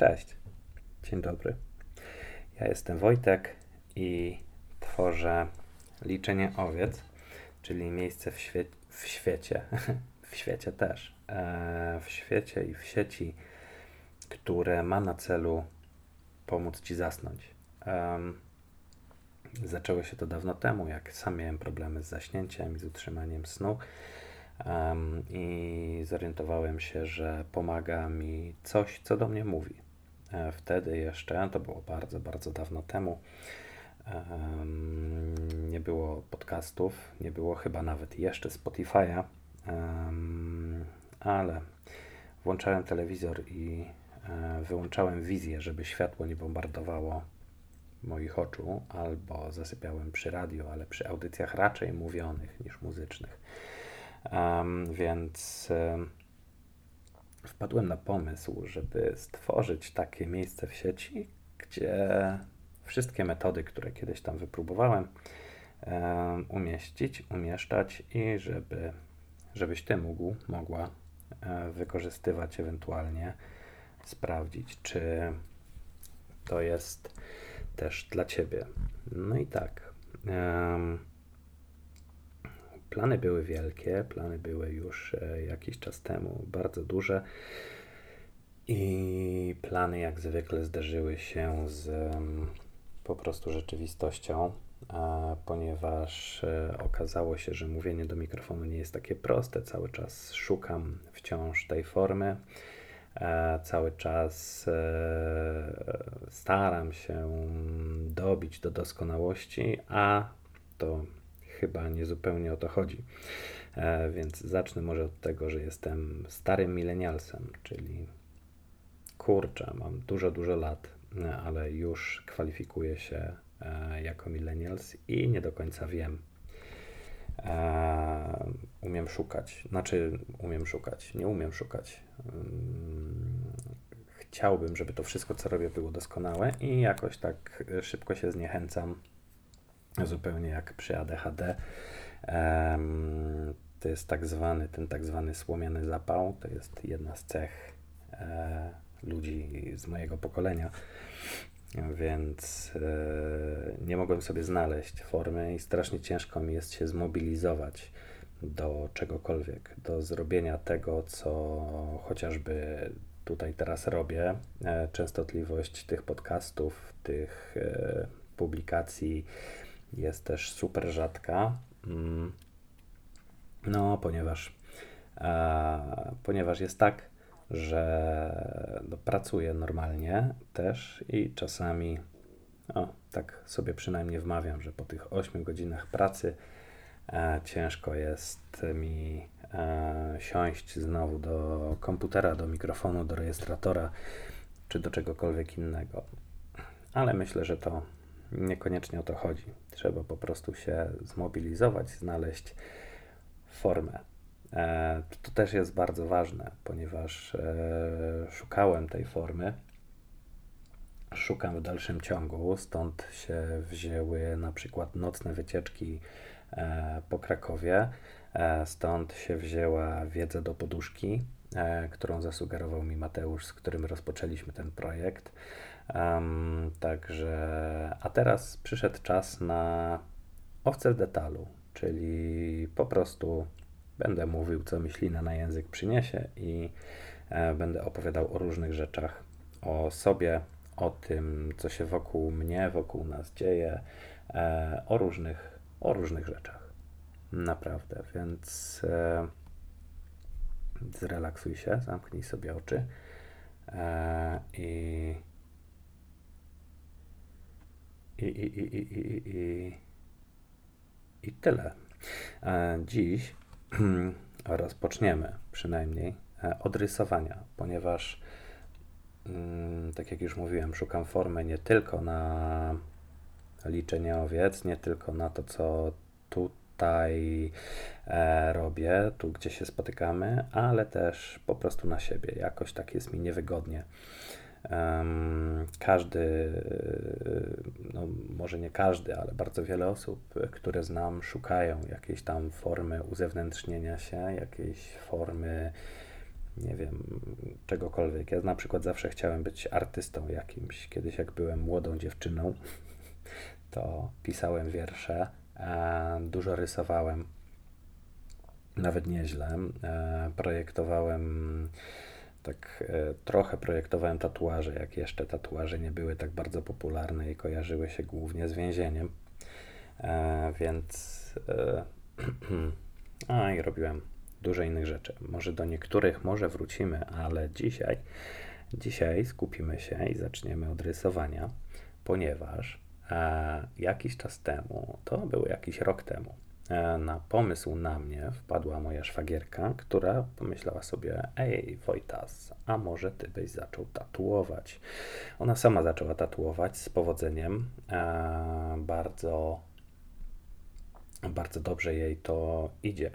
Cześć, dzień dobry. Ja jestem Wojtek i tworzę liczenie owiec, czyli miejsce w, świe w świecie, w świecie też, e, w świecie i w sieci, które ma na celu pomóc Ci zasnąć. Zaczęło się to dawno temu, jak sam miałem problemy z zaśnięciem i z utrzymaniem snu. Um, I zorientowałem się, że pomaga mi coś, co do mnie mówi. E, wtedy jeszcze, to było bardzo, bardzo dawno temu, nie było podcastów, nie było chyba nawet jeszcze Spotify'a, ale włączałem telewizor i e, wyłączałem wizję, żeby światło nie bombardowało moich oczu, albo zasypiałem przy radio, ale przy audycjach raczej mówionych niż muzycznych. Um, więc um, wpadłem na pomysł, żeby stworzyć takie miejsce w sieci, gdzie wszystkie metody, które kiedyś tam wypróbowałem, um, umieścić, umieszczać i żeby, żebyś ty mógł, mogła um, wykorzystywać ewentualnie, sprawdzić, czy to jest też dla ciebie. No i tak. Um, Plany były wielkie, plany były już e, jakiś czas temu bardzo duże i plany jak zwykle zderzyły się z po prostu rzeczywistością, ponieważ e, okazało się, że mówienie do mikrofonu nie jest takie proste. Cały czas szukam wciąż tej formy. E, cały czas staram się dobić do doskonałości, a to chyba nie zupełnie o to chodzi. E, więc zacznę może od tego, że jestem starym milenialsem, czyli kurczę, mam dużo, dużo lat, e, ale już kwalifikuję się e, jako millennials i nie do końca wiem. Umiem szukać, znaczy umiem szukać, nie umiem szukać. Mm, chciałbym, żeby to wszystko, co robię, było doskonałe i jakoś tak szybko się zniechęcam zupełnie jak przy ADHD. To jest tak zwany, ten tak zwany słomiany zapał, to jest jedna z cech e, ludzi z mojego pokolenia, więc e, nie mogłem sobie znaleźć formy i strasznie ciężko mi jest się zmobilizować do czegokolwiek, do zrobienia tego, co chociażby tutaj teraz robię. E, częstotliwość tych podcastów, tych publikacji, jest też super rzadka. Mm. No, ponieważ, e, ponieważ jest tak, że no, pracuję normalnie też i czasami, o, tak sobie przynajmniej wmawiam, że po tych 8 godzinach pracy e, ciężko jest mi e, siąść znowu do komputera, do mikrofonu, do rejestratora czy do czegokolwiek innego. Ale myślę, że to niekoniecznie o to chodzi. Trzeba po prostu się zmobilizować, znaleźć formę. E, to też jest bardzo ważne, ponieważ e, szukałem tej formy. Szukam w dalszym ciągu, stąd się wzięły na przykład nocne wycieczki e, po Krakowie, stąd się wzięła wiedza do poduszki, którą zasugerował mi Mateusz, z którym rozpoczęliśmy ten projekt. Um, także, a teraz przyszedł czas na owce w detalu, czyli po prostu będę mówił, co myślina na język przyniesie i e, będę opowiadał o różnych rzeczach, o sobie, o tym, co się wokół mnie, wokół nas dzieje, e, o różnych, o różnych rzeczach. Naprawdę, więc e, zrelaksuj się, zamknij sobie oczy e, i i, i, i, i, i, i tyle. E, dziś rozpoczniemy przynajmniej e, od rysowania, ponieważ mm, tak jak już mówiłem, szukam formy nie tylko na liczenie owiec, nie tylko na to, co tutaj e, robię, tu gdzie się spotykamy, ale też po prostu na siebie. Jakoś tak jest mi niewygodnie. Każdy, no może nie każdy, ale bardzo wiele osób, które znam, szukają jakiejś tam formy uzewnętrznienia się, jakiejś formy, nie wiem, czegokolwiek. Ja na przykład zawsze chciałem być artystą jakimś. Kiedyś, jak byłem młodą dziewczyną, to pisałem wiersze, e, dużo rysowałem, nawet nieźle. E, projektowałem, tak e, trochę projektowałem tatuaże, jak jeszcze tatuaże nie były tak bardzo popularne i kojarzyły się głównie z więzieniem. E, więc a i robiłem dużo innych rzeczy. Może do niektórych może wrócimy, ale dzisiaj, dzisiaj skupimy się i zaczniemy od rysowania, ponieważ e, jakiś czas temu, to był jakiś rok temu, e, na pomysł na mnie wpadła moja szwagierka, która pomyślała sobie: Ej, Wojtas, a może ty byś zaczął tatuować? Ona sama zaczęła tatuować z powodzeniem. E, bardzo bardzo dobrze jej to idzie.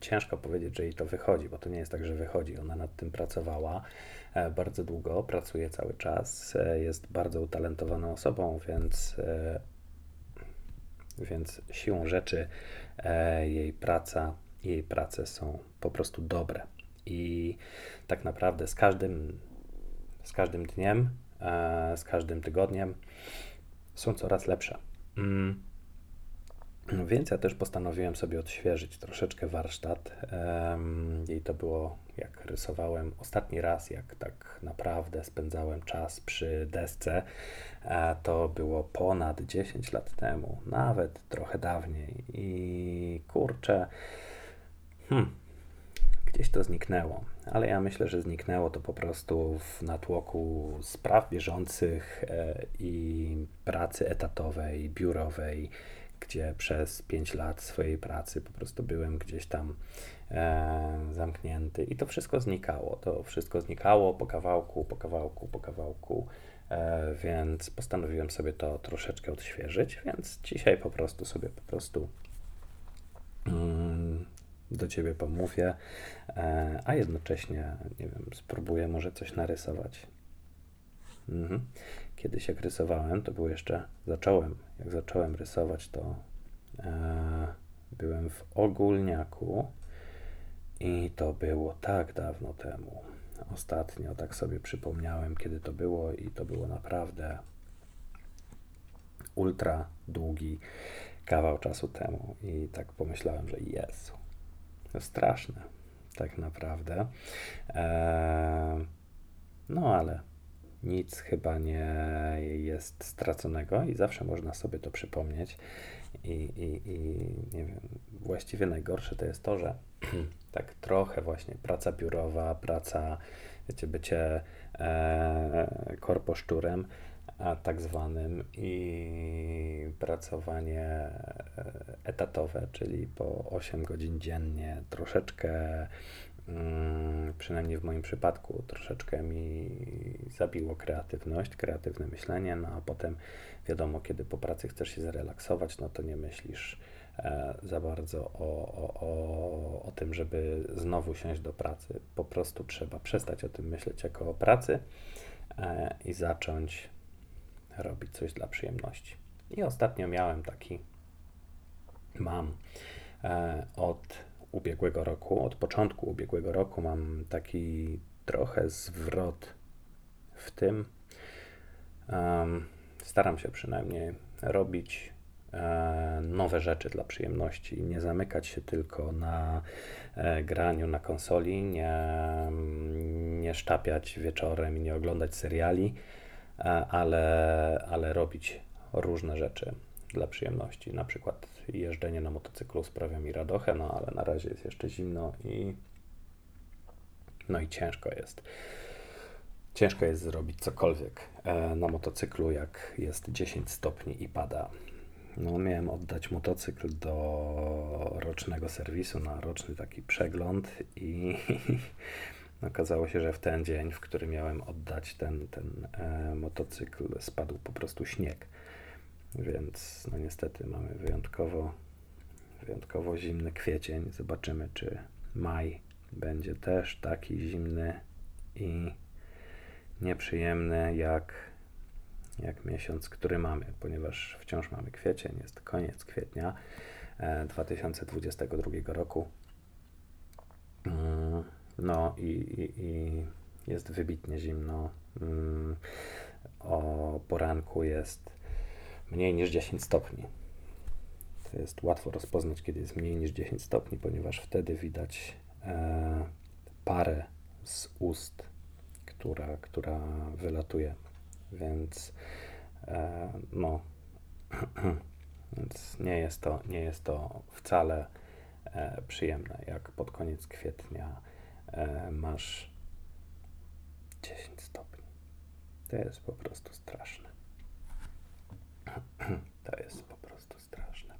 Ciężko powiedzieć, że jej to wychodzi, bo to nie jest tak, że wychodzi. Ona nad tym pracowała e, bardzo długo, pracuje cały czas, e, jest bardzo utalentowaną osobą, więc, e, więc siłą rzeczy jej praca, jej prace są po prostu dobre. I tak naprawdę z każdym, z każdym dniem, z każdym tygodniem są coraz lepsze. Mm. Więc ja też postanowiłem sobie odświeżyć troszeczkę warsztat. I to było, jak rysowałem ostatni raz, jak tak naprawdę spędzałem czas przy desce, e, to było ponad 10 lat temu, nawet trochę dawniej. I kurczę, hmm, gdzieś to zniknęło, ale ja myślę, że zniknęło to po prostu w natłoku spraw bieżących e, i pracy etatowej, biurowej gdzie przez 5 lat swojej pracy po prostu byłem gdzieś tam e, zamknięty i to wszystko znikało. To wszystko znikało po kawałku, po kawałku, po kawałku. E, więc postanowiłem sobie to troszeczkę odświeżyć, więc dzisiaj po prostu sobie po prostu mm, do ciebie pomówię, e, a jednocześnie, nie wiem, spróbuję może coś narysować. Mhm. Kiedyś jak rysowałem, to było jeszcze, zacząłem, jak zacząłem rysować, to e, byłem w ogólniaku i to było tak dawno temu. Ostatnio tak sobie przypomniałem, kiedy to było i to było naprawdę ultra długi kawał czasu temu i tak pomyślałem, że Jezu, to straszne tak naprawdę. E, no ale nic chyba nie jest straconego i zawsze można sobie to przypomnieć. I, i, i nie wiem, właściwie najgorsze to jest to, że tak trochę właśnie praca biurowa, praca, wiecie, bycie e, korposzczurem, a tak zwanym i pracowanie e, etatowe, czyli po 8 godzin dziennie, troszeczkę przynajmniej w moim przypadku, troszeczkę mi zabiło kreatywność, kreatywne myślenie, no a potem wiadomo, kiedy po pracy chcesz się zrelaksować, no to nie myślisz e, za bardzo o, o, o, o tym, żeby znowu siąść do pracy. Po prostu trzeba przestać o tym myśleć jako o pracy e, i zacząć robić coś dla przyjemności. I ostatnio miałem taki, mam e, od ubiegłego roku, od początku ubiegłego roku mam taki trochę zwrot w tym. Um, staram się przynajmniej robić e, nowe rzeczy dla przyjemności, nie zamykać się tylko na e, graniu na konsoli, nie, nie sztapiać wieczorem i nie oglądać seriali, e, ale, ale robić różne rzeczy dla przyjemności. Na przykład jeżdżenie na motocyklu sprawia mi radochę, no ale na razie jest jeszcze zimno i no i ciężko jest. Ciężko jest zrobić cokolwiek e, na motocyklu, jak jest 10 stopni i pada. No, miałem oddać motocykl do rocznego serwisu na roczny taki przegląd i okazało się, że w ten dzień, w który miałem oddać ten, ten e, motocykl, spadł po prostu śnieg. Więc no niestety mamy wyjątkowo, wyjątkowo zimny kwiecień. Zobaczymy, czy maj będzie też taki zimny i nieprzyjemny jak, jak miesiąc, który mamy, ponieważ wciąż mamy kwiecień, jest koniec kwietnia 2022 e, roku. Mm, no i, i, i jest wybitnie zimno. Mm, o poranku jest mniej niż 10 stopni. To jest łatwo rozpoznać, kiedy jest mniej niż 10 stopni, ponieważ wtedy widać e, parę z ust, która, która wylatuje. Więc e, no, więc nie jest to, nie jest to wcale e, przyjemne, jak pod koniec kwietnia e, masz 10 stopni. To jest po prostu straszne. To jest po prostu straszne.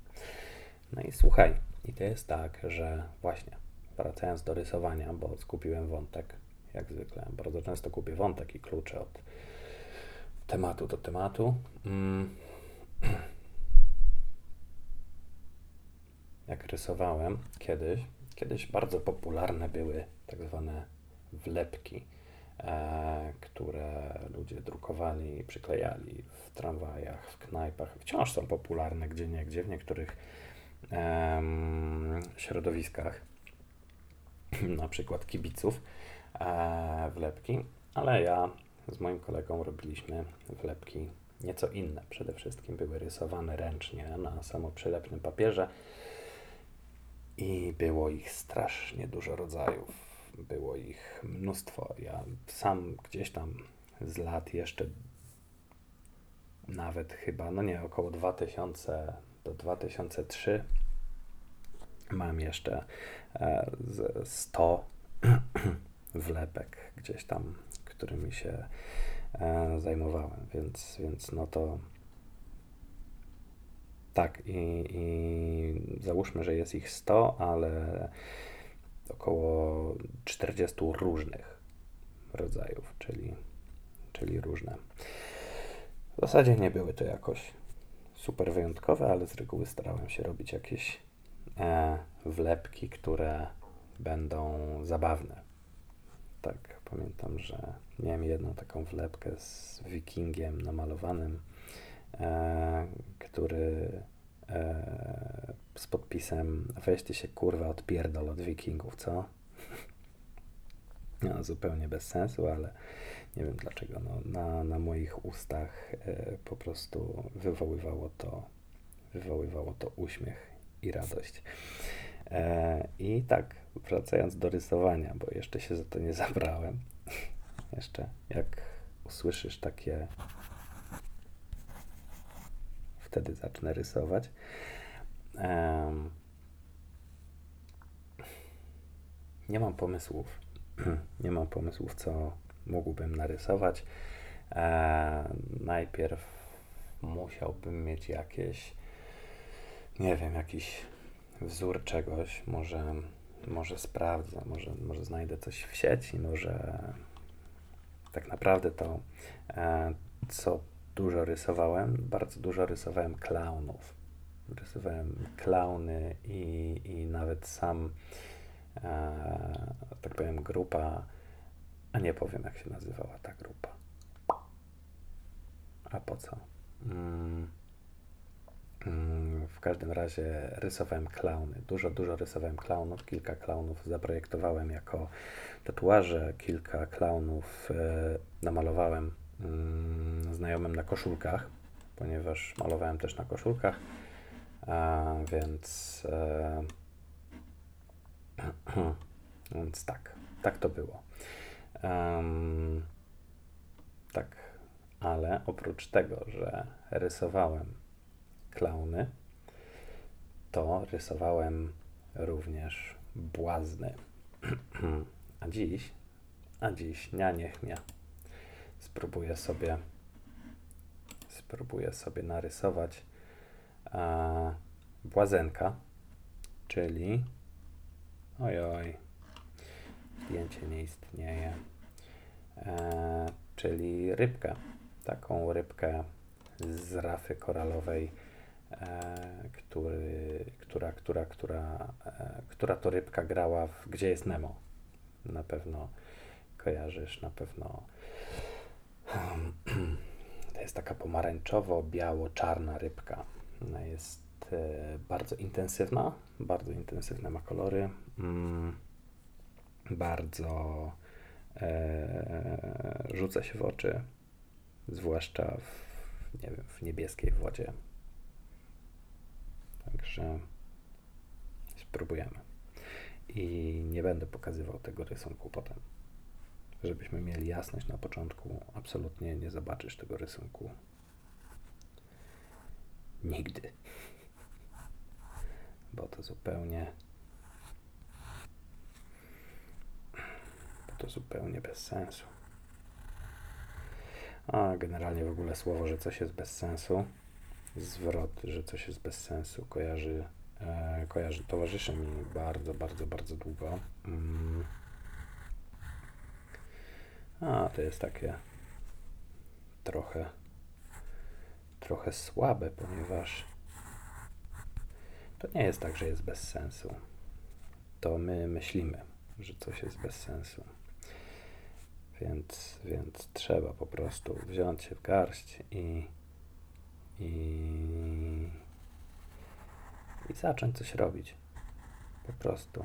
No i słuchaj, i to jest tak, że właśnie wracając do rysowania, bo skupiłem wątek, jak zwykle, bardzo często kupię wątek i klucze od tematu do tematu. Mm. Jak rysowałem kiedyś, kiedyś bardzo popularne były tak zwane wlepki e, które ludzie drukowali przyklejali w tramwajach, w knajpach. Wciąż są popularne gdzie nie gdzie, w niektórych środowiskach, na przykład kibiców, e, wlepki, ale ja z moim kolegą robiliśmy wlepki nieco inne. Przede wszystkim były rysowane ręcznie na samoprzylepnym papierze i było ich strasznie dużo rodzajów było ich mnóstwo. Ja sam gdzieś tam z lat jeszcze nawet chyba, no nie, około 2000 do 2003 mam jeszcze 100 e, wlepek gdzieś tam, którymi się e, zajmowałem, więc, więc no to tak i, i załóżmy, że jest ich 100, ale około 40 różnych rodzajów, czyli, czyli różne. W zasadzie nie były to jakoś super wyjątkowe, ale z reguły starałem się robić jakieś e, wlepki, które będą zabawne. Tak, pamiętam, że miałem jedną taką wlepkę z wikingiem namalowanym, e, który e, z podpisem weźcie się kurwa odpierdol od wikingów, co? No, zupełnie bez sensu, ale nie wiem dlaczego. No, na, na moich ustach e, po prostu wywoływało to, wywoływało to uśmiech i radość. E, I tak, wracając do rysowania, bo jeszcze się za to nie zabrałem. jeszcze jak usłyszysz takie, wtedy zacznę rysować. Nie mam pomysłów. Nie mam pomysłów, co mógłbym narysować. najpierw musiałbym mieć jakieś, nie wiem, jakiś wzór czegoś. Może, może sprawdzę, może, może znajdę coś w sieci, może tak naprawdę to, e, co dużo rysowałem, bardzo dużo rysowałem klaunów rysowałem klauny i, i nawet sam, e, tak powiem, grupa, a nie powiem jak się nazywała ta grupa. A po co? Mm, mm, w każdym razie rysowałem klauny. Dużo, dużo rysowałem klaunów. Kilka klaunów zaprojektowałem jako tatuaże. Kilka klaunów e, namalowałem mm, znajomym na koszulkach, ponieważ malowałem też na koszulkach. A, więc, e, więc tak, tak to było. Um, tak, ale oprócz tego, że rysowałem klauny, to rysowałem również błazny. A dziś, a dziś, nia niech mnie, spróbuję sobie, spróbuję sobie narysować a, błazenka, czyli ojoj, zdjęcie nie istnieje, e, czyli rybkę, taką rybkę z rafy koralowej, e, który, która, która, która, e, która to rybka grała w Gdzie jest Nemo. Na pewno kojarzysz, na pewno to jest taka pomarańczowo-biało-czarna rybka. Ona jest e, bardzo intensywna, bardzo intensywne ma kolory, mm, bardzo e, rzuca się w oczy, zwłaszcza w, nie wiem, w niebieskiej wodzie. Także spróbujemy. I nie będę pokazywał tego rysunku potem. Żebyśmy mieli jasność na początku, absolutnie nie zobaczysz tego rysunku nigdy. Bo to zupełnie to zupełnie bez sensu. A generalnie w ogóle słowo, że coś jest bez sensu, zwrot, że coś jest bez sensu, kojarzy, e, kojarzy towarzyszy mi bardzo, bardzo, bardzo długo. Mm. A, to jest takie trochę, trochę słabe, ponieważ to nie jest tak, że jest bez sensu. To my myślimy, że coś jest bez sensu. Więc, więc trzeba po prostu wziąć się w garść i, i, i zacząć coś robić. Po prostu.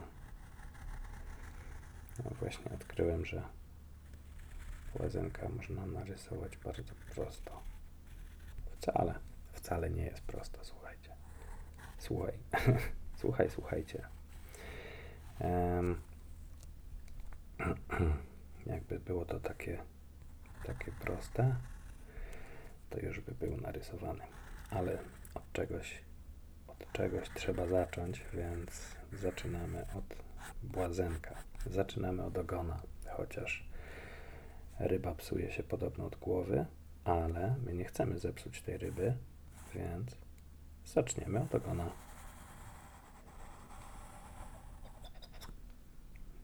No właśnie odkryłem, że łazynka można narysować bardzo prosto. Wcale, wcale nie jest prosto, słuchajcie. Słuchaj, słuchaj, słuchajcie. Um, jakby było to takie, takie proste, to już by był narysowany. Ale od czegoś, od czegoś trzeba zacząć, więc zaczynamy od błazenka. Zaczynamy od ogona, chociaż ryba psuje się podobno od głowy, ale my nie chcemy zepsuć tej ryby, więc zaczniemy od ogona.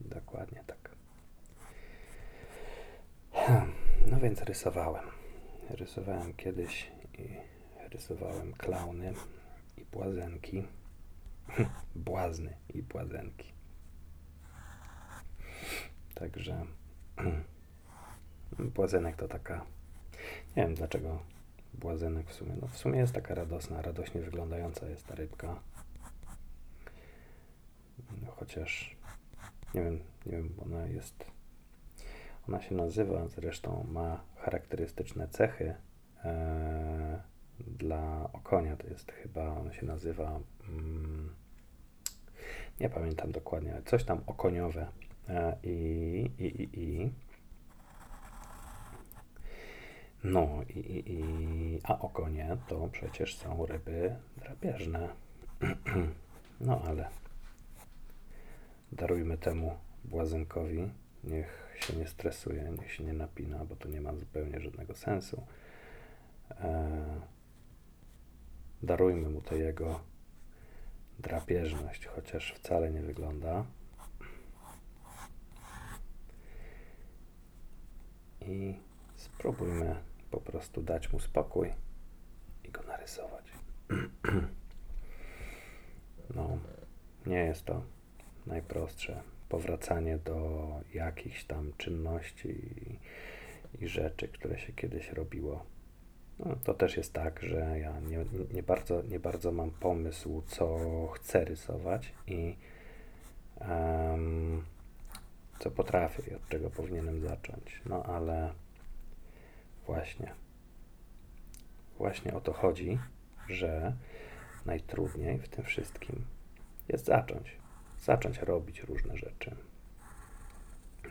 Dokładnie tak. No więc rysowałem. Rysowałem kiedyś i rysowałem klauny i błazenki. Błazny i błazenki. Także błazenek to taka. Nie wiem dlaczego błazenek w sumie. No w sumie jest taka radosna, radośnie wyglądająca jest ta rybka. No, chociaż nie wiem, nie wiem, ona jest ona się nazywa, zresztą ma charakterystyczne cechy e, dla okonia. To jest chyba, on się nazywa, mm, nie pamiętam dokładnie, ale coś tam okoniowe. E, i, i, i, i. No i, i, i, a okonie to przecież są ryby drapieżne. No ale darujmy temu błazynkowi, niech się nie stresuje, niech się nie napina, bo to nie ma zupełnie żadnego sensu. E, darujmy mu to jego drapieżność, chociaż wcale nie wygląda. I spróbujmy po prostu dać mu spokój i go narysować. No, nie jest to najprostsze powracanie do jakichś tam czynności i, i rzeczy, które się kiedyś robiło. No, to też jest tak, że ja nie, nie, bardzo, nie bardzo mam pomysł, co chcę rysować i um, co potrafię i od czego powinienem zacząć. No ale właśnie, właśnie o to chodzi, że najtrudniej w tym wszystkim jest zacząć zacząć robić różne rzeczy.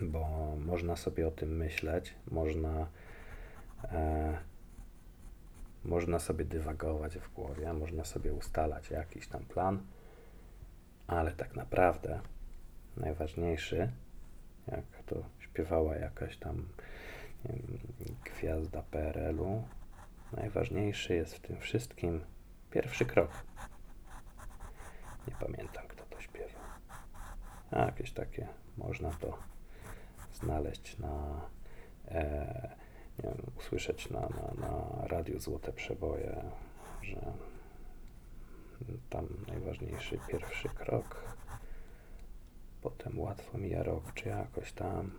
Bo można sobie o tym myśleć, można, e, można sobie dywagować w głowie, można sobie ustalać jakiś tam plan, ale tak naprawdę najważniejszy, jak to śpiewała jakaś tam wiem, gwiazda PRL-u, najważniejszy jest w tym wszystkim pierwszy krok. Nie pamiętam, jakieś takie można to znaleźć na, e, nie wiem, usłyszeć na, na, na radiu Złote Przeboje, że tam najważniejszy pierwszy krok, potem łatwo mija rok, czy jakoś tam,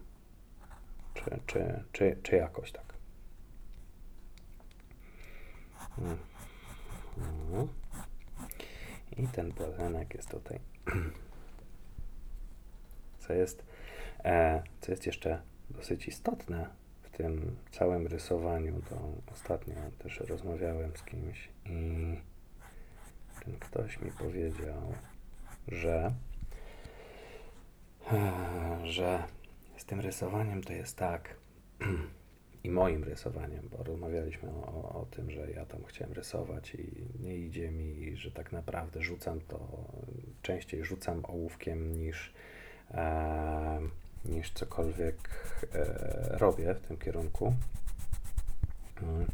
czy, czy, czy, czy jakoś tak. Mm. Mm. I ten błazenek jest tutaj co jest, e, co jest jeszcze dosyć istotne w tym całym rysowaniu, to ostatnio też rozmawiałem z kimś i ten ktoś mi powiedział, że że z tym rysowaniem to jest tak i moim rysowaniem, bo rozmawialiśmy o, o, tym, że ja tam chciałem rysować i nie idzie mi, że tak naprawdę rzucam to, częściej rzucam ołówkiem niż, e, niż cokolwiek e, robię w tym kierunku.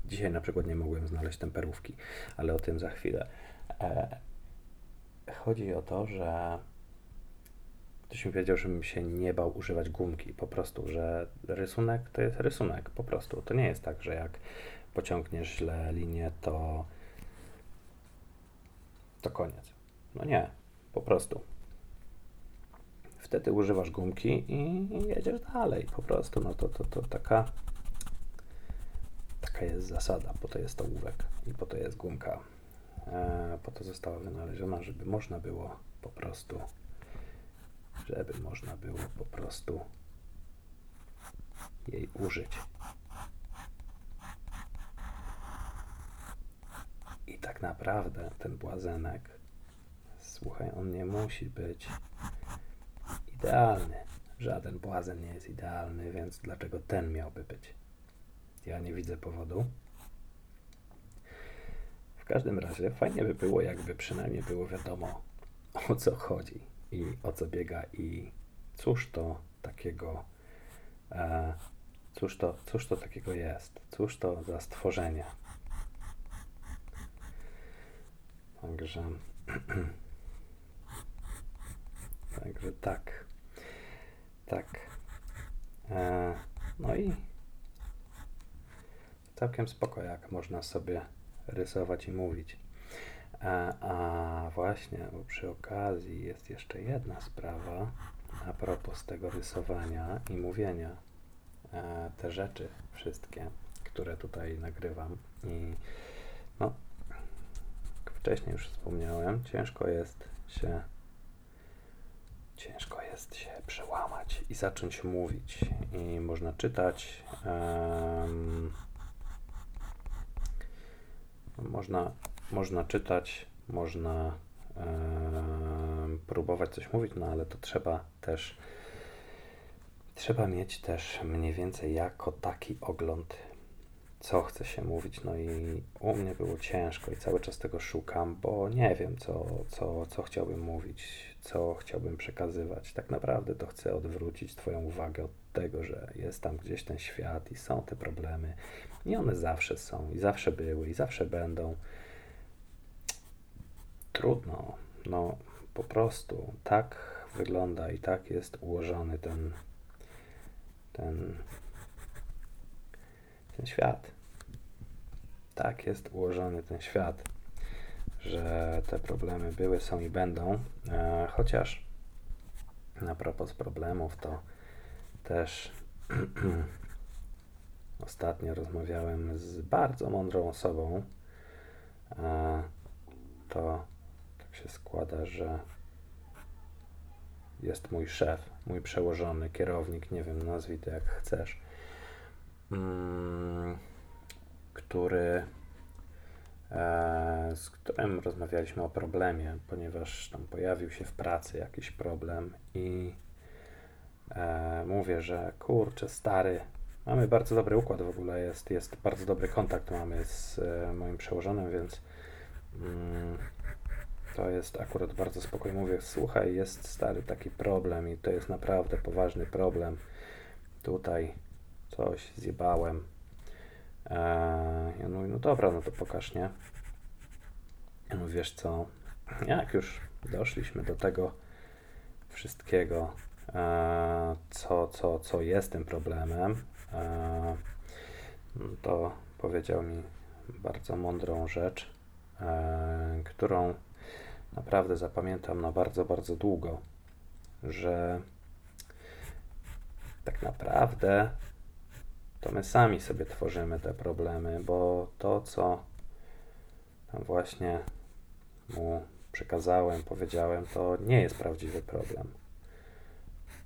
Dzisiaj na przykład nie mogłem znaleźć temperówki, ale o tym za chwilę. E, chodzi o to, że Ktoś mi powiedział, żebym się nie bał używać gumki, po prostu, że rysunek to jest rysunek, po prostu. To nie jest tak, że jak pociągniesz źle linię, to to koniec. No nie, po prostu. Wtedy używasz gumki i, jedziesz dalej, po prostu. No to, to, to taka taka jest zasada, po to jest ołówek i po to jest gumka. E, po to została wynaleziona, żeby można było po prostu żeby można było po prostu jej użyć. I tak naprawdę ten błazenek, słuchaj, on nie musi być idealny. Żaden błazen nie jest idealny, więc dlaczego ten miałby być? Ja nie widzę powodu. W każdym razie fajnie by było, jakby przynajmniej było wiadomo o co chodzi i o co biega i cóż to takiego e, cóż, to, cóż to takiego jest, cóż to za stworzenie. Także także tak tak e, no i całkiem spoko jak można sobie rysować i mówić a, a właśnie, bo przy okazji jest jeszcze jedna sprawa a propos tego rysowania i mówienia. E, te rzeczy wszystkie, które tutaj nagrywam i no, wcześniej już wspomniałem, ciężko jest się ciężko jest się przełamać i zacząć mówić. I można czytać, um, można można czytać, można e, próbować coś mówić, no ale to trzeba też trzeba mieć też mniej więcej jako taki ogląd, co chce się mówić. No i u mnie było ciężko i cały czas tego szukam, bo nie wiem, co, co, co chciałbym mówić, co chciałbym przekazywać. Tak naprawdę to chcę odwrócić Twoją uwagę od tego, że jest tam gdzieś ten świat i są te problemy. I one zawsze są, i zawsze były, i zawsze będą trudno. No, po prostu tak wygląda i tak jest ułożony ten, ten, ten świat. Tak jest ułożony ten świat, że te problemy były, są i będą. E, chociaż na propos problemów, to też ostatnio rozmawiałem z bardzo mądrą osobą. E, to się składa, że jest mój szef, mój przełożony, kierownik, nie wiem, nazwij to jak chcesz, który, e, z którym rozmawialiśmy o problemie, ponieważ tam pojawił się w pracy jakiś problem i e, mówię, że kurczę, stary, mamy bardzo dobry układ w ogóle, jest, jest bardzo dobry kontakt mamy z e, moim przełożonym, więc mm, to jest akurat bardzo spokojnie. Mówię, słuchaj, jest stary taki problem i to jest naprawdę poważny problem. Tutaj coś zjebałem. Eee, ja mówię, no dobra, no to pokaż, nie? Ja mówię, wiesz co, jak już doszliśmy do tego wszystkiego, eee, co, co, co jest tym problemem, eee, to powiedział mi bardzo mądrą rzecz, eee, którą naprawdę zapamiętam na bardzo, bardzo długo, że tak naprawdę to my sami sobie tworzymy te problemy, bo to, co tam właśnie mu przekazałem, powiedziałem, to nie jest prawdziwy problem.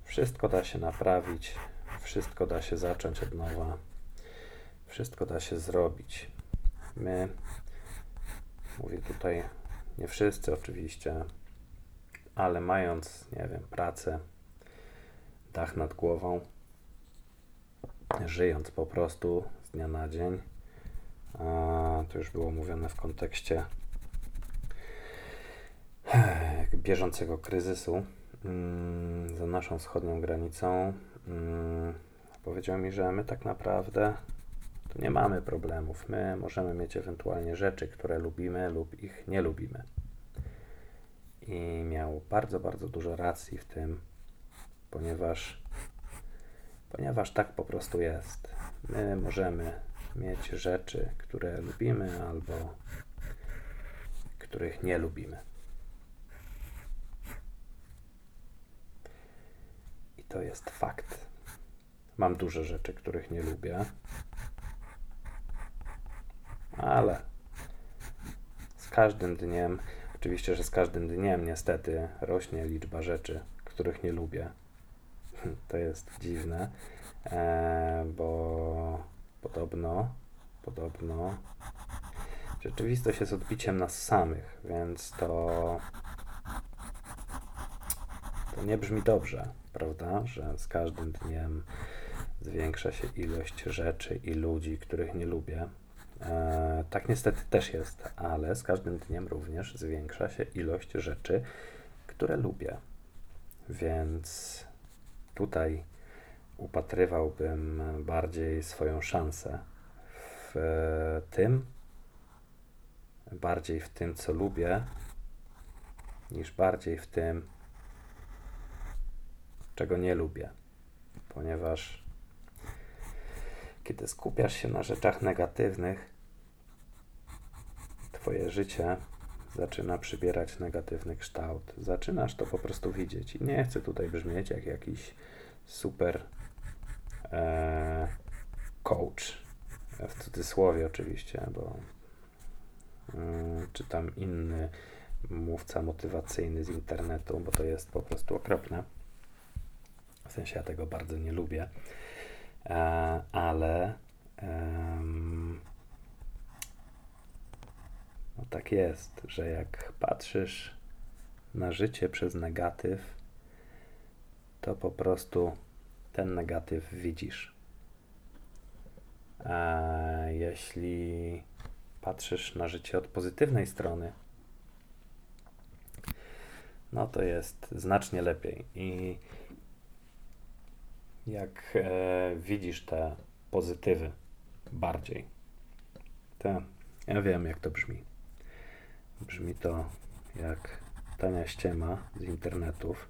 Wszystko da się naprawić, wszystko da się zacząć od nowa. Wszystko da się zrobić. My, mówię tutaj, nie wszyscy oczywiście, ale mając, nie wiem, pracę, dach nad głową, żyjąc po prostu z dnia na dzień, to już było mówione w kontekście bieżącego kryzysu mm, za naszą wschodnią granicą, mm, powiedział mi, że my tak naprawdę tu nie mamy problemów. My możemy mieć ewentualnie rzeczy, które lubimy lub ich nie lubimy. I miał bardzo, bardzo dużo racji w tym, ponieważ, ponieważ tak po prostu jest. My możemy mieć rzeczy, które lubimy albo których nie lubimy. I to jest fakt. Mam dużo rzeczy, których nie lubię, ale z każdym dniem, oczywiście, że z każdym dniem niestety rośnie liczba rzeczy, których nie lubię. To jest dziwne, e, bo podobno, podobno rzeczywistość jest odbiciem nas samych, więc to, to nie brzmi dobrze, prawda? Że z każdym dniem zwiększa się ilość rzeczy i ludzi, których nie lubię. E, tak niestety też jest, ale z każdym dniem również zwiększa się ilość rzeczy, które lubię. Więc tutaj upatrywałbym bardziej swoją szansę w tym, bardziej w tym, co lubię, niż bardziej w tym, czego nie lubię. Ponieważ kiedy skupiasz się na rzeczach negatywnych, Twoje życie zaczyna przybierać negatywny kształt. Zaczynasz to po prostu widzieć. I nie chcę tutaj brzmieć jak jakiś super e, coach, w cudzysłowie oczywiście, bo e, czy tam inny mówca motywacyjny z internetu, bo to jest po prostu okropne. W sensie ja tego bardzo nie lubię, e, ale no tak jest, że jak patrzysz na życie przez negatyw, to po prostu ten negatyw widzisz. A jeśli patrzysz na życie od pozytywnej strony, no to jest znacznie lepiej. I jak e, widzisz te pozytywy bardziej, to ja wiem, jak to brzmi. Brzmi to jak tania ściema z internetów.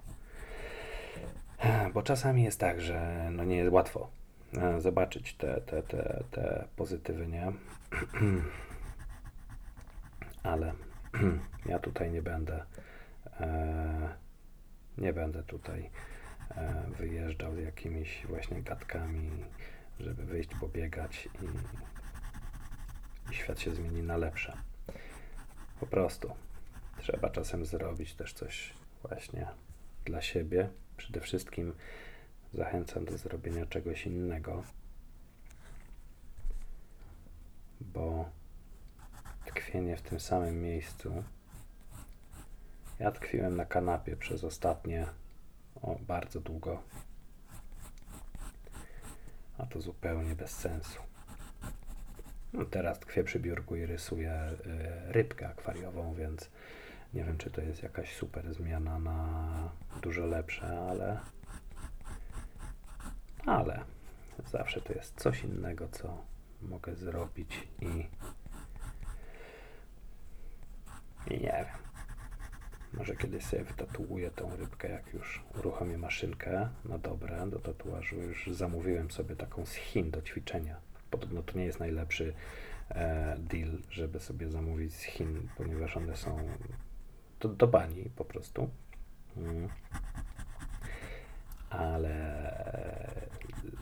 Bo czasami jest tak, że no nie jest łatwo e, zobaczyć te, te, te, te pozytywy, nie? Ale ja tutaj nie będę e, nie będę tutaj e, wyjeżdżał z jakimiś właśnie gadkami, żeby wyjść pobiegać i, i świat się zmieni na lepsze. Po prostu trzeba czasem zrobić też coś właśnie dla siebie. Przede wszystkim zachęcam do zrobienia czegoś innego, bo tkwienie w tym samym miejscu. Ja tkwiłem na kanapie przez ostatnie o, bardzo długo, a to zupełnie bez sensu. No teraz tkwię przy biurku i rysuję y, rybkę akwariową, więc nie wiem, czy to jest jakaś super zmiana na dużo lepsze, ale ale zawsze to jest coś innego, co mogę zrobić i i nie wiem. Może kiedyś sobie wytatuuję tą rybkę, jak już uruchomię maszynkę na dobre do tatuażu. Już zamówiłem sobie taką z Chin do ćwiczenia podobno to nie jest najlepszy e, deal, żeby sobie zamówić z Chin, ponieważ one są do, do bani po prostu. Mm. Ale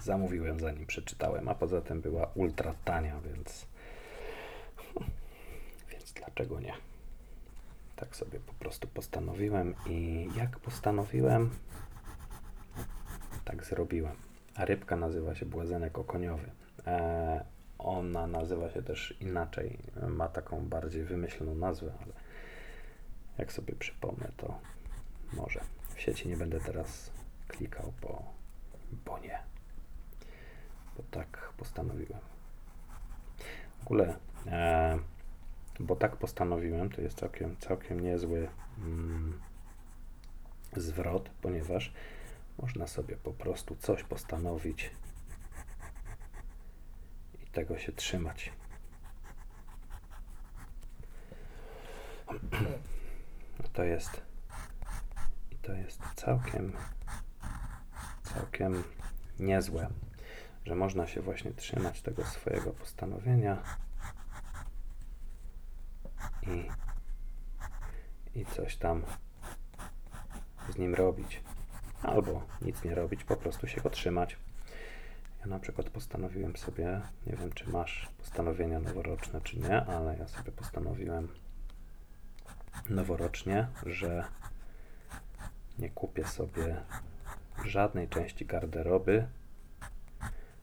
zamówiłem zanim przeczytałem, a poza tym była ultra tania, więc więc dlaczego nie? Tak sobie po prostu postanowiłem i jak postanowiłem, tak zrobiłem. a rybka nazywa się błazenek okoniowy. E, ona nazywa się też inaczej, ma taką bardziej wymyśloną nazwę, ale jak sobie przypomnę, to może. W sieci nie będę teraz klikał, bo, bo nie. Bo tak postanowiłem. W ogóle, e, bo tak postanowiłem, to jest całkiem, całkiem niezły mm, zwrot, ponieważ można sobie po prostu coś postanowić tego się trzymać. To jest i to jest całkiem całkiem niezłe, że można się właśnie trzymać tego swojego postanowienia i, i coś tam z nim robić. Albo nic nie robić, po prostu się go trzymać. Ja na przykład postanowiłem sobie, nie wiem czy masz postanowienia noworoczne czy nie, ale ja sobie postanowiłem noworocznie, że nie kupię sobie żadnej części garderoby,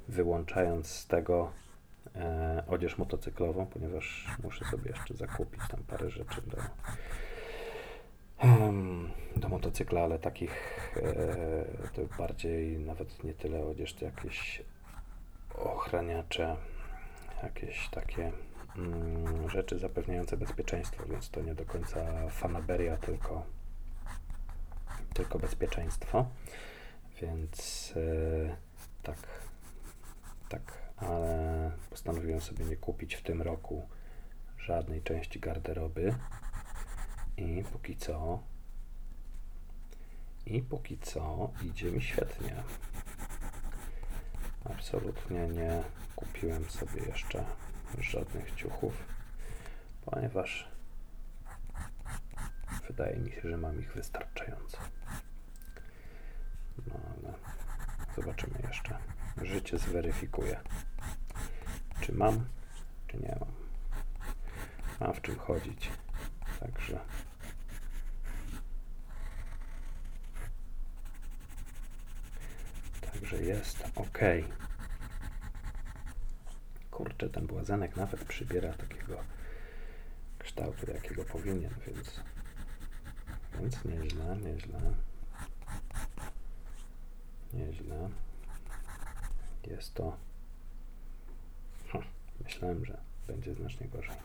wyłączając z tego e, odzież motocyklową, ponieważ muszę sobie jeszcze zakupić tam parę rzeczy do, do motocykla, ale takich e, to bardziej nawet nie tyle odzież, to jakieś ochraniacze, jakieś takie mm, rzeczy zapewniające bezpieczeństwo, więc to nie do końca fanaberia, tylko, tylko bezpieczeństwo. Więc e, tak, tak, ale postanowiłem sobie nie kupić w tym roku żadnej części garderoby i póki co i póki co idzie mi świetnie. Absolutnie nie kupiłem sobie jeszcze żadnych ciuchów, ponieważ wydaje mi się, że mam ich wystarczająco. No ale zobaczymy jeszcze. Życie zweryfikuje, czy mam, czy nie mam. Mam w czym chodzić. Także. Także jest ok. Kurczę, ten błazenek nawet przybiera takiego kształtu, jakiego powinien, więc, więc nieźle, nieźle. Nieźle. Jest to. Hm, myślałem, że będzie znacznie gorzej.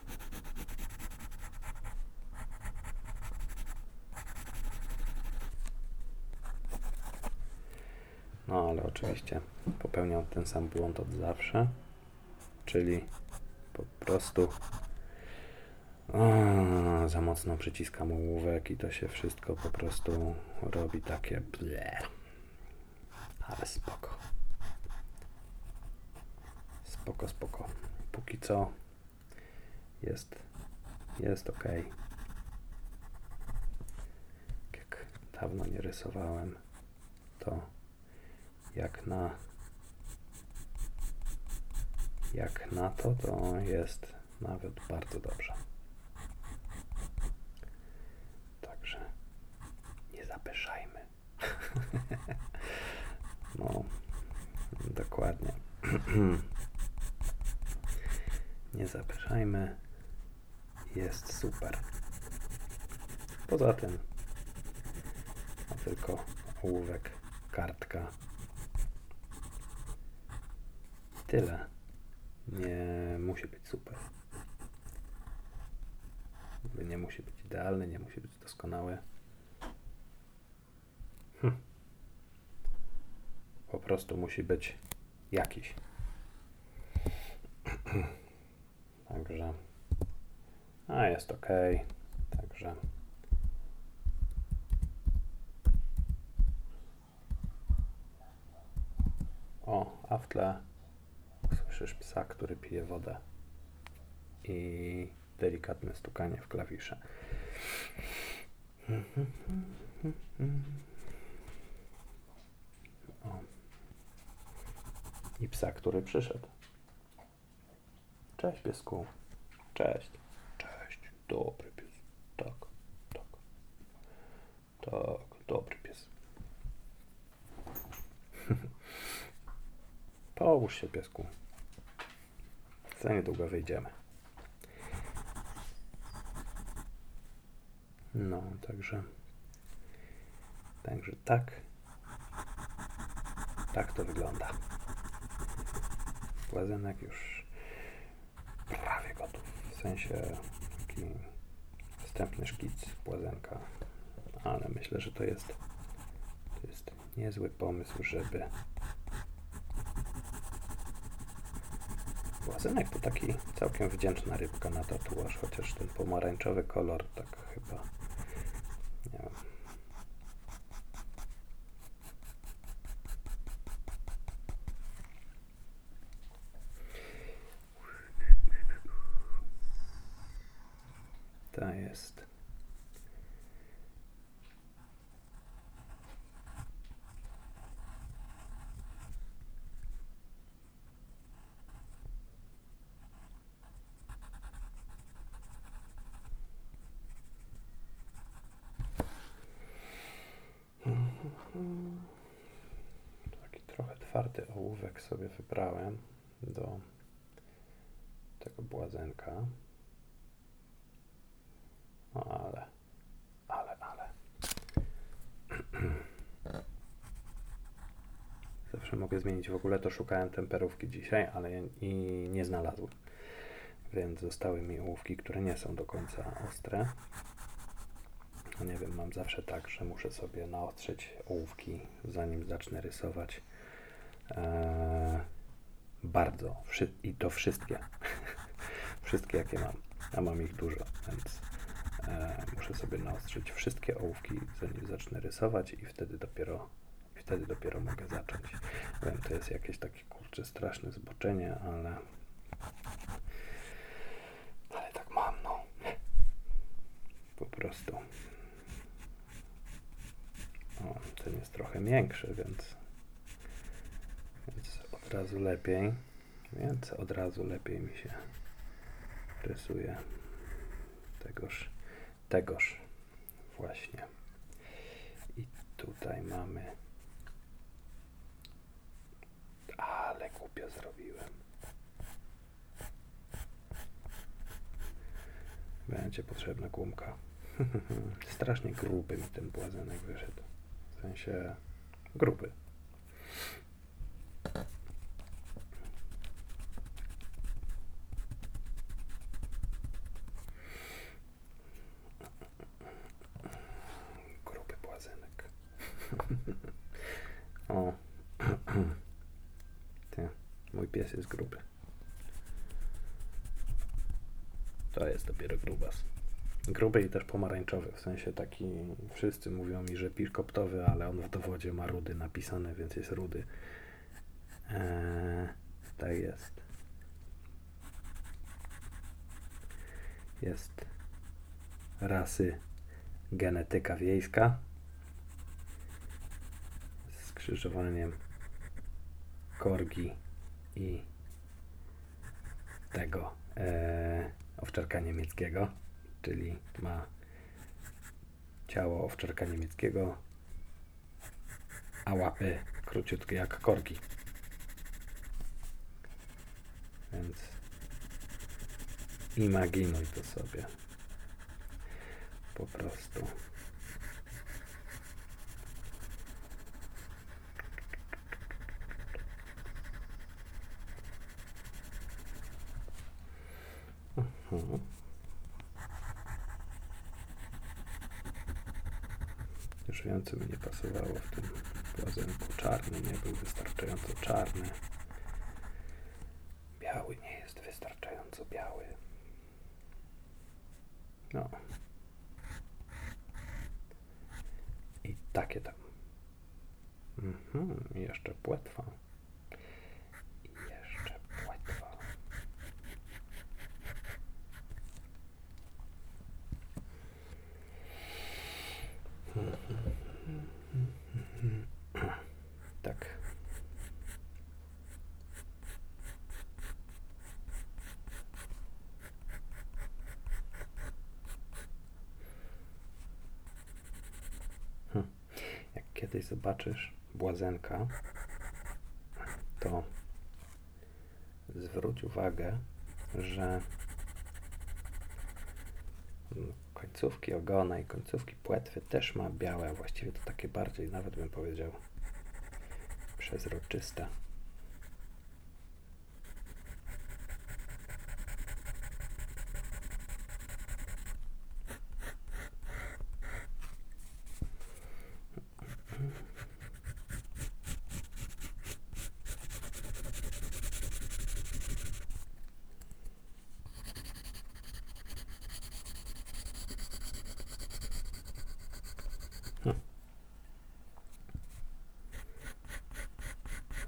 No ale oczywiście popełniał ten sam błąd od zawsze, czyli po prostu a, za mocno przyciskam ołówek i to się wszystko po prostu robi takie ble. Ale spoko. Spoko, spoko. Póki co jest, jest ok. Jak dawno nie rysowałem, to jak na jak na to, to jest nawet bardzo dobrze. Także nie zapeszajmy. no, dokładnie. nie zapeszajmy. Jest super. Poza tym, a tylko ołówek, kartka tyle. Nie musi być super. Nie musi być idealny, nie musi być doskonały. Hm. Po prostu musi być jakiś. Także. A jest ok. Także. O, a w tle słyszysz psa, który pije wodę i delikatne stukanie w klawisze. O. I psa, który przyszedł. Cześć piesku. Cześć. Cześć. Dobry pies. Tak, tak. Tak, dobry pies. Połóż się, piesku. Za niedługo wyjdziemy. No, także. Także tak. Tak to wygląda. Płazenek już prawie gotów. W sensie taki wstępny szkic płazenka. Ale myślę, że to jest, to jest niezły pomysł, żeby Płazenek to taki całkiem wdzięczna rybka na tatuaż, chociaż ten pomarańczowy kolor tak chyba nie wiem. Ta jest. Taki trochę twardy ołówek sobie wybrałem do tego błazenka. No ale, ale, ale. Zawsze mogę zmienić. W ogóle to szukałem temperówki dzisiaj, ale i nie znalazłem. Więc zostały mi ołówki, które nie są do końca ostre. No nie wiem, mam zawsze tak, że muszę sobie naostrzyć ołówki, zanim zacznę rysować. Eee, bardzo. I to wszystkie. wszystkie, jakie mam. A mam ich dużo, więc e, muszę sobie naostrzyć wszystkie ołówki, zanim zacznę rysować i wtedy dopiero wtedy dopiero mogę zacząć. Wiem, to jest jakieś takie kurcze straszne zboczenie, ale ale tak mam, no. Po prostu. O, ten jest trochę większy, więc, więc od razu lepiej. Więc od razu lepiej mi się rysuje tegoż, tegoż właśnie. I tutaj mamy. Ale głupio zrobiłem. Będzie potrzebna gumka. Strasznie gruby mi ten błazenek wyszedł. Sensie gruby. Gruby błazenek. o. Ty, mój pies jest gruby. To jest dopiero grubas. Gruby i też pomarańczowy, w sensie taki, wszyscy mówią mi, że pirkoptowy, ale on w dowodzie ma rudy napisane, więc jest rudy. Eee, tak jest. Jest rasy genetyka wiejska z skrzyżowaniem korgi i tego e, owczarka niemieckiego, czyli ma ciało owczarka niemieckiego, a łapy króciutkie jak korki. Więc imaginuj to sobie. Po prostu. Mhm. Więcej mi nie pasowało w tym płazenku. Czarny nie był wystarczająco czarny. Biały nie jest wystarczająco biały. No. I takie tam. Mhm, jeszcze płetwa. I jeszcze płetwa. Tak. Hm. Jak kiedyś zobaczysz błazenka, to zwróć uwagę, że końcówki ogona i końcówki płetwy też ma białe, właściwie to takie bardziej, nawet bym powiedział, przezroczyste.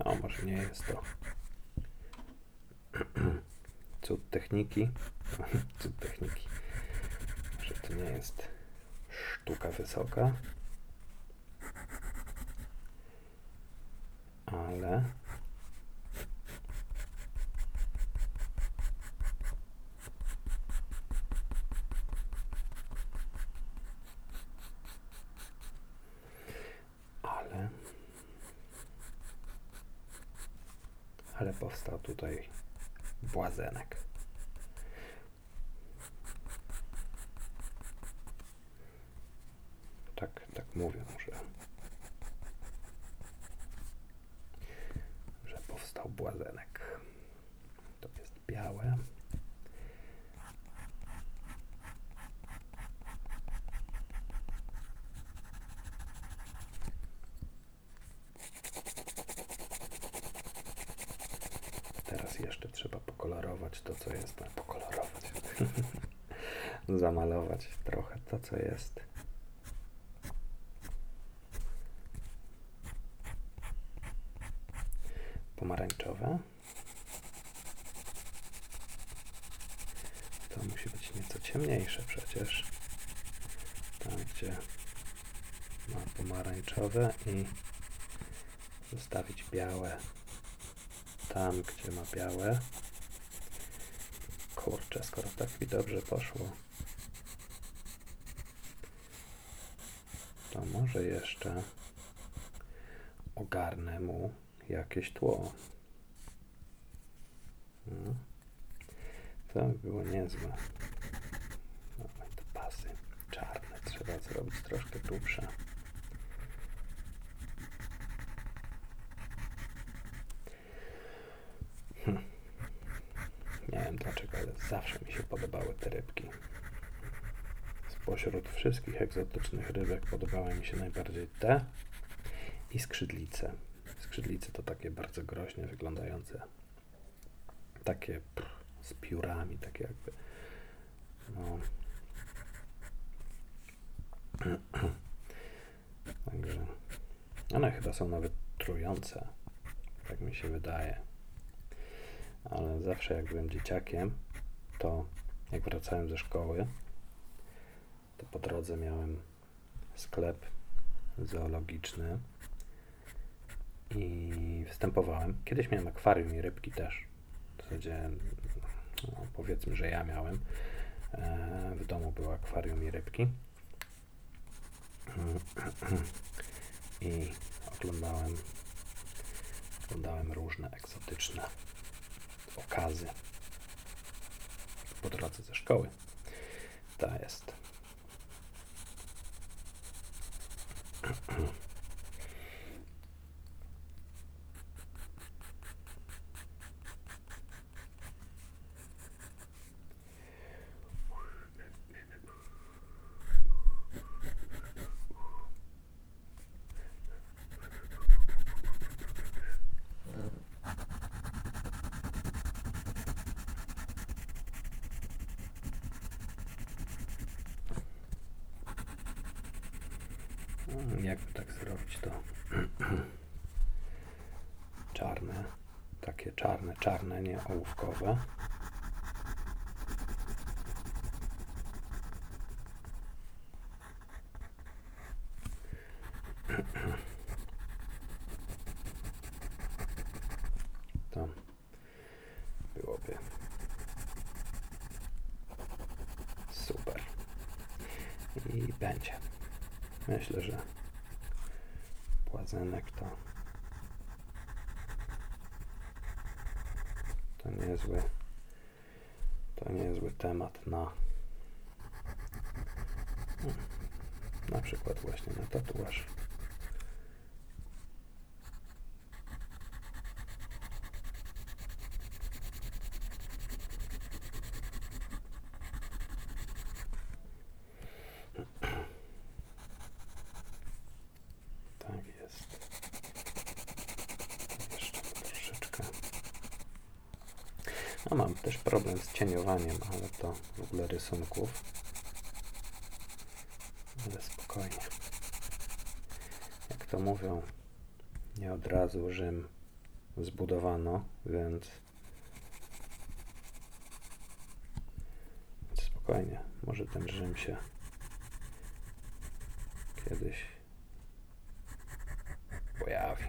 O, może nie jest to cud techniki. Cud techniki. Że to nie jest sztuka wysoka. Ale ale ale powstał tutaj błazenek. Tak, tak mówią, że, że powstał błazenek. To jest białe. Teraz jeszcze trzeba pokolorować to, co jest. No, pokolorować. Zamalować trochę to, co jest. Pomarańczowe. To musi być nieco ciemniejsze przecież. Tam, gdzie ma pomarańczowe i zostawić białe tam, gdzie ma białe. Kurczę, skoro tak mi dobrze poszło, to może jeszcze ogarnę mu jakieś tło. Hmm. To by było niezłe. No, te pasy czarne trzeba zrobić troszkę grubsze. Hm. Nie wiem dlaczego, ale zawsze mi się podobały te rybki. Spośród wszystkich egzotycznych rybek podobały mi się najbardziej te i skrzydlice. Skrzydlice to takie bardzo groźnie wyglądające. Takie z piórami, takie jakby. No. Także one chyba są nawet trujące. Tak mi się wydaje ale zawsze jak byłem dzieciakiem, to jak wracałem ze szkoły, to po drodze miałem sklep zoologiczny i wstępowałem. Kiedyś miałem akwarium i rybki też. W zasadzie, no, powiedzmy, że ja miałem. E, w domu było akwarium i rybki. I oglądałem, oglądałem różne egzotyczne okazy po drodze ze szkoły. Ta jest. Mm-hmm. Jakby tak zrobić to czarne, takie czarne, czarne, nie ołówkowe. To byłoby super. I będzie. Myślę, że płazenek to to niezły to niezły temat na na przykład właśnie na tatuaż. Tak jest. Jeszcze troszeczkę. A mam też problem z cieniowaniem, ale to w ogóle rysunków. Ale spokojnie. Jak to mówią, nie od razu Rzym zbudowano, więc spokojnie. Może ten Rzym się kiedyś pojawi.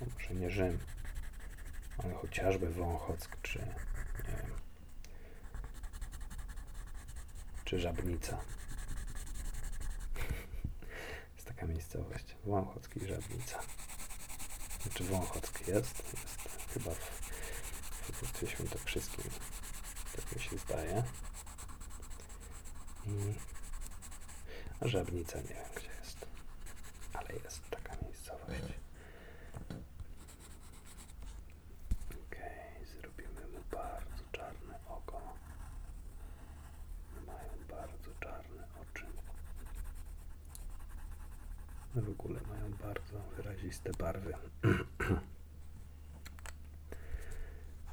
Może nie Rzym, ale chociażby Wąchock, czy nie wiem, czy Żabnica. Jest taka miejscowość, Wąchock i Żabnica. Znaczy Wąchock jest, jest chyba w, w województwie świętokrzyskim, tak mi się zdaje. I a Żabnica nie wiem gdzie jest, ale jest taka miejscowość. Okej, zrobimy mu bardzo czarne oko. Mają bardzo czarne oczy. W ogóle mają bardzo wyraziste barwy.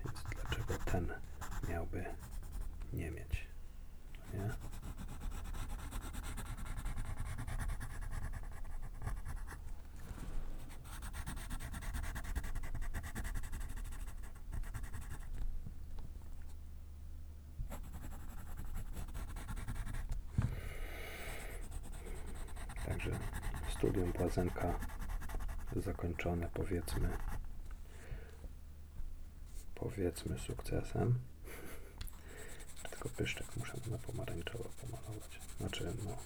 Więc dlaczego ten miałby nie mieć? No Nie? Także Błazenka zakończone powiedzmy powiedzmy sukcesem. Tylko pyszczek muszę na pomarańczowo pomalować. Znaczy no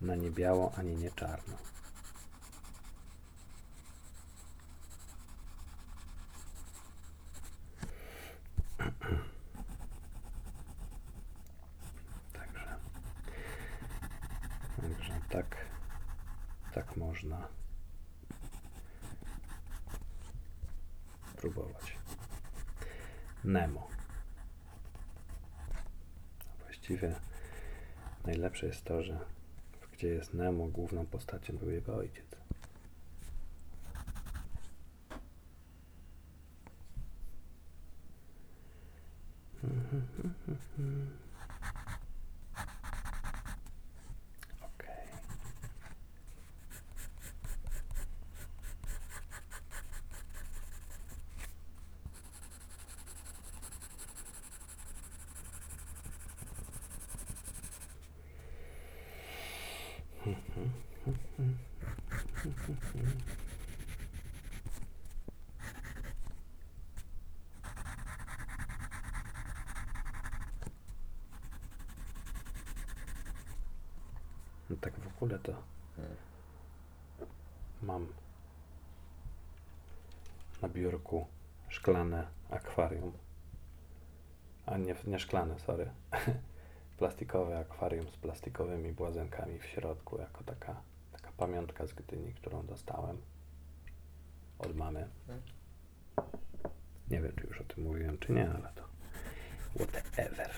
na nie biało, ani nie czarno. Także, także tak, tak można próbować. Nemo. Właściwie najlepsze jest to, że gdzie jest Nemo, główną postacią był jego ojciec. Okej. No tak w ogóle to mam na biurku szklane akwarium. A nie, nie szklane, sorry. Plastikowe akwarium z plastikowymi błazenkami w środku, jako taka, taka pamiątka z Gdyni, którą dostałem od mamy. Nie wiem, czy już o tym mówiłem, czy nie, ale to whatever.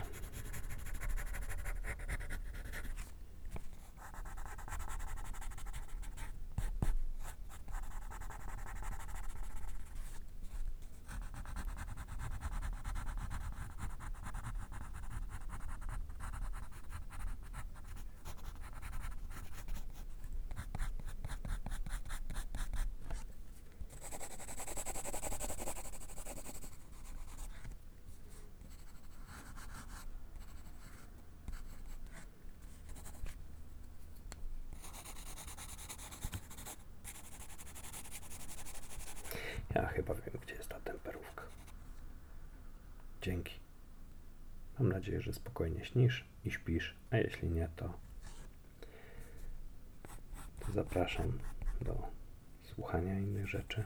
Ja chyba wiem, gdzie jest ta temperówka. Dzięki. Mam nadzieję, że spokojnie śnisz i śpisz, a jeśli nie, to, to zapraszam do słuchania innych rzeczy.